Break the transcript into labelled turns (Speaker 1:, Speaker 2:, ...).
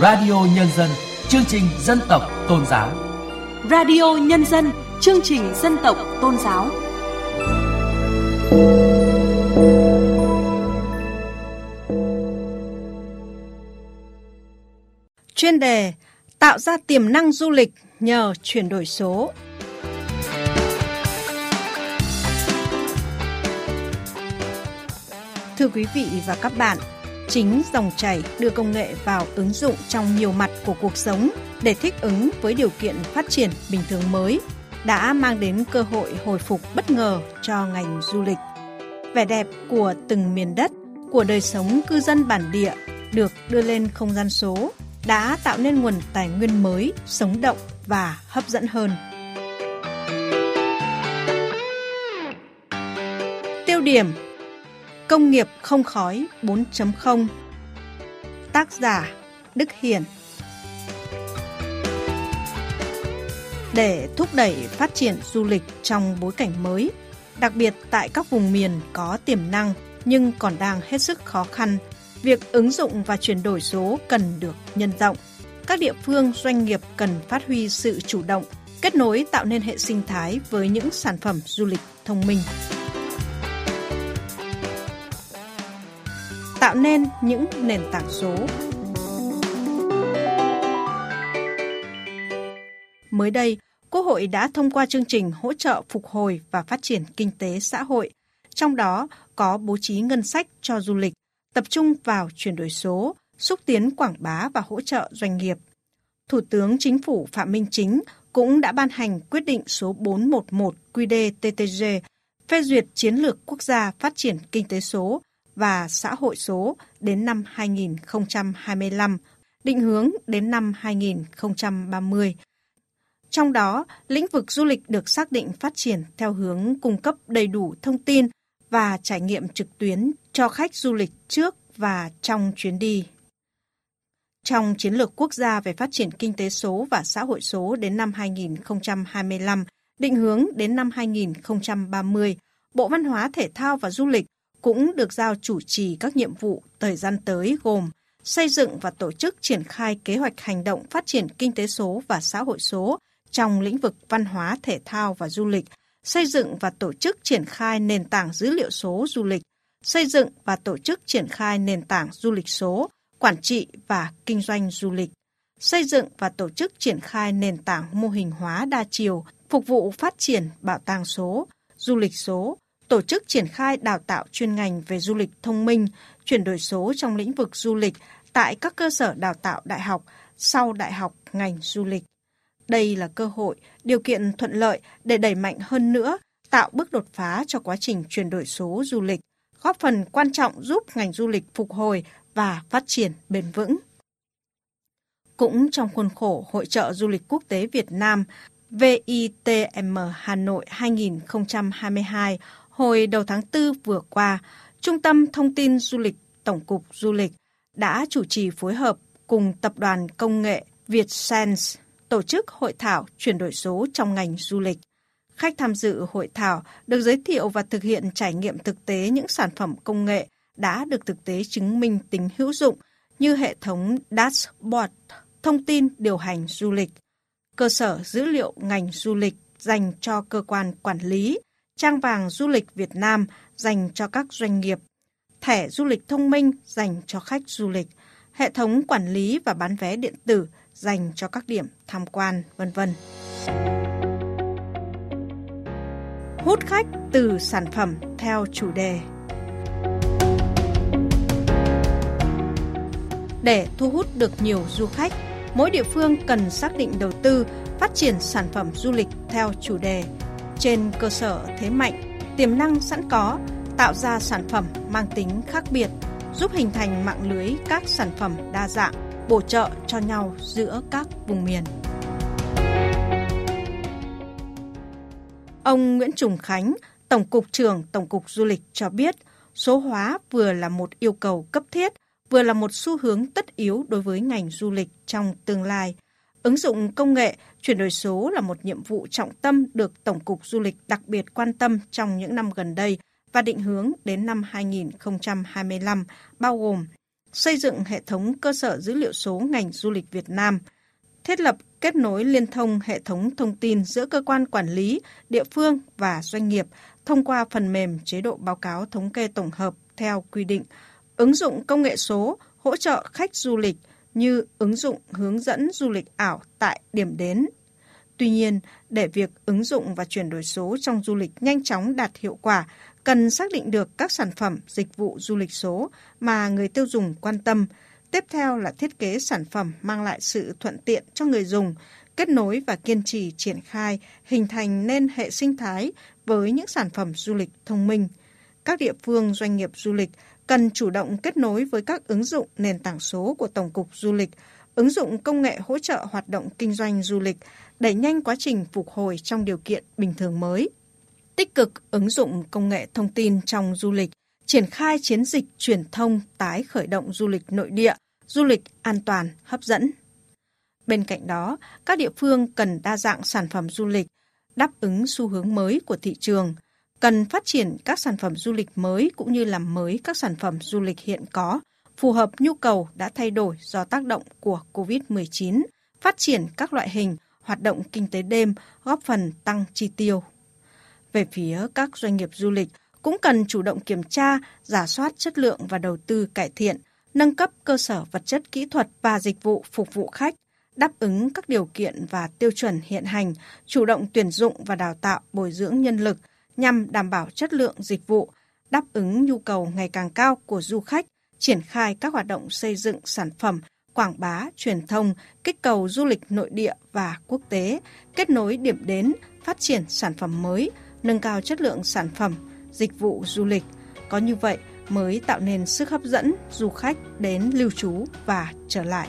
Speaker 1: Radio Nhân dân, chương trình dân tộc tôn giáo.
Speaker 2: Radio Nhân dân, chương trình dân tộc tôn giáo.
Speaker 3: Chuyên đề Tạo ra tiềm năng du lịch nhờ chuyển đổi số. Thưa quý vị và các bạn, chính dòng chảy đưa công nghệ vào ứng dụng trong nhiều mặt của cuộc sống để thích ứng với điều kiện phát triển bình thường mới đã mang đến cơ hội hồi phục bất ngờ cho ngành du lịch. Vẻ đẹp của từng miền đất, của đời sống cư dân bản địa được đưa lên không gian số đã tạo nên nguồn tài nguyên mới, sống động và hấp dẫn hơn. Tiêu điểm Công nghiệp không khói 4.0 Tác giả Đức Hiển Để thúc đẩy phát triển du lịch trong bối cảnh mới, đặc biệt tại các vùng miền có tiềm năng nhưng còn đang hết sức khó khăn, việc ứng dụng và chuyển đổi số cần được nhân rộng. Các địa phương, doanh nghiệp cần phát huy sự chủ động, kết nối tạo nên hệ sinh thái với những sản phẩm du lịch thông minh. Tạo nên những nền tảng số. Mới đây, Quốc hội đã thông qua chương trình hỗ trợ phục hồi và phát triển kinh tế xã hội, trong đó có bố trí ngân sách cho du lịch, tập trung vào chuyển đổi số, xúc tiến quảng bá và hỗ trợ doanh nghiệp. Thủ tướng Chính phủ Phạm Minh Chính cũng đã ban hành quyết định số 411 QĐ-TTG phê duyệt chiến lược quốc gia phát triển kinh tế số và xã hội số đến năm 2025, định hướng đến năm 2030. Trong đó, lĩnh vực du lịch được xác định phát triển theo hướng cung cấp đầy đủ thông tin và trải nghiệm trực tuyến cho khách du lịch trước và trong chuyến đi. Trong chiến lược quốc gia về phát triển kinh tế số và xã hội số đến năm 2025, định hướng đến năm 2030, Bộ Văn hóa Thể thao và Du lịch cũng được giao chủ trì các nhiệm vụ thời gian tới gồm xây dựng và tổ chức triển khai kế hoạch hành động phát triển kinh tế số và xã hội số trong lĩnh vực văn hóa, thể thao và du lịch, xây dựng và tổ chức triển khai nền tảng dữ liệu số du lịch, xây dựng và tổ chức triển khai nền tảng du lịch số, quản trị và kinh doanh du lịch, xây dựng và tổ chức triển khai nền tảng mô hình hóa đa chiều, phục vụ phát triển bảo tàng số, du lịch số, tổ chức triển khai đào tạo chuyên ngành về du lịch thông minh, chuyển đổi số trong lĩnh vực du lịch tại các cơ sở đào tạo đại học, sau đại học ngành du lịch. Đây là cơ hội, điều kiện thuận lợi để đẩy mạnh hơn nữa, tạo bước đột phá cho quá trình chuyển đổi số du lịch, góp phần quan trọng giúp ngành du lịch phục hồi và phát triển bền vững. Cũng trong khuôn khổ Hội trợ Du lịch Quốc tế Việt Nam VITM Hà Nội 2022 Hồi đầu tháng 4 vừa qua, Trung tâm Thông tin Du lịch Tổng cục Du lịch đã chủ trì phối hợp cùng Tập đoàn Công nghệ Vietsense tổ chức hội thảo chuyển đổi số trong ngành du lịch. Khách tham dự hội thảo được giới thiệu và thực hiện trải nghiệm thực tế những sản phẩm công nghệ đã được thực tế chứng minh tính hữu dụng như hệ thống dashboard, thông tin điều hành du lịch, cơ sở dữ liệu ngành du lịch dành cho cơ quan quản lý, trang vàng du lịch Việt Nam dành cho các doanh nghiệp, thẻ du lịch thông minh dành cho khách du lịch, hệ thống quản lý và bán vé điện tử dành cho các điểm tham quan, vân vân. Hút khách từ sản phẩm theo chủ đề. Để thu hút được nhiều du khách, mỗi địa phương cần xác định đầu tư phát triển sản phẩm du lịch theo chủ đề trên cơ sở thế mạnh, tiềm năng sẵn có, tạo ra sản phẩm mang tính khác biệt, giúp hình thành mạng lưới các sản phẩm đa dạng, bổ trợ cho nhau giữa các vùng miền. Ông Nguyễn Trùng Khánh, Tổng cục trưởng Tổng cục Du lịch cho biết, số hóa vừa là một yêu cầu cấp thiết, vừa là một xu hướng tất yếu đối với ngành du lịch trong tương lai – Ứng dụng công nghệ, chuyển đổi số là một nhiệm vụ trọng tâm được Tổng cục Du lịch đặc biệt quan tâm trong những năm gần đây và định hướng đến năm 2025, bao gồm xây dựng hệ thống cơ sở dữ liệu số ngành du lịch Việt Nam, thiết lập kết nối liên thông hệ thống thông tin giữa cơ quan quản lý, địa phương và doanh nghiệp thông qua phần mềm chế độ báo cáo thống kê tổng hợp theo quy định, ứng dụng công nghệ số hỗ trợ khách du lịch như ứng dụng hướng dẫn du lịch ảo tại điểm đến. Tuy nhiên, để việc ứng dụng và chuyển đổi số trong du lịch nhanh chóng đạt hiệu quả, cần xác định được các sản phẩm, dịch vụ du lịch số mà người tiêu dùng quan tâm. Tiếp theo là thiết kế sản phẩm mang lại sự thuận tiện cho người dùng, kết nối và kiên trì triển khai, hình thành nên hệ sinh thái với những sản phẩm du lịch thông minh. Các địa phương doanh nghiệp du lịch cần chủ động kết nối với các ứng dụng nền tảng số của Tổng cục Du lịch, ứng dụng công nghệ hỗ trợ hoạt động kinh doanh du lịch, đẩy nhanh quá trình phục hồi trong điều kiện bình thường mới. Tích cực ứng dụng công nghệ thông tin trong du lịch, triển khai chiến dịch truyền thông tái khởi động du lịch nội địa, du lịch an toàn, hấp dẫn. Bên cạnh đó, các địa phương cần đa dạng sản phẩm du lịch, đáp ứng xu hướng mới của thị trường, cần phát triển các sản phẩm du lịch mới cũng như làm mới các sản phẩm du lịch hiện có, phù hợp nhu cầu đã thay đổi do tác động của COVID-19, phát triển các loại hình hoạt động kinh tế đêm góp phần tăng chi tiêu. Về phía các doanh nghiệp du lịch cũng cần chủ động kiểm tra, giả soát chất lượng và đầu tư cải thiện, nâng cấp cơ sở vật chất kỹ thuật và dịch vụ phục vụ khách, đáp ứng các điều kiện và tiêu chuẩn hiện hành, chủ động tuyển dụng và đào tạo bồi dưỡng nhân lực nhằm đảm bảo chất lượng dịch vụ, đáp ứng nhu cầu ngày càng cao của du khách, triển khai các hoạt động xây dựng sản phẩm, quảng bá, truyền thông, kích cầu du lịch nội địa và quốc tế, kết nối điểm đến, phát triển sản phẩm mới, nâng cao chất lượng sản phẩm, dịch vụ du lịch. Có như vậy mới tạo nên sức hấp dẫn du khách đến lưu trú và trở lại.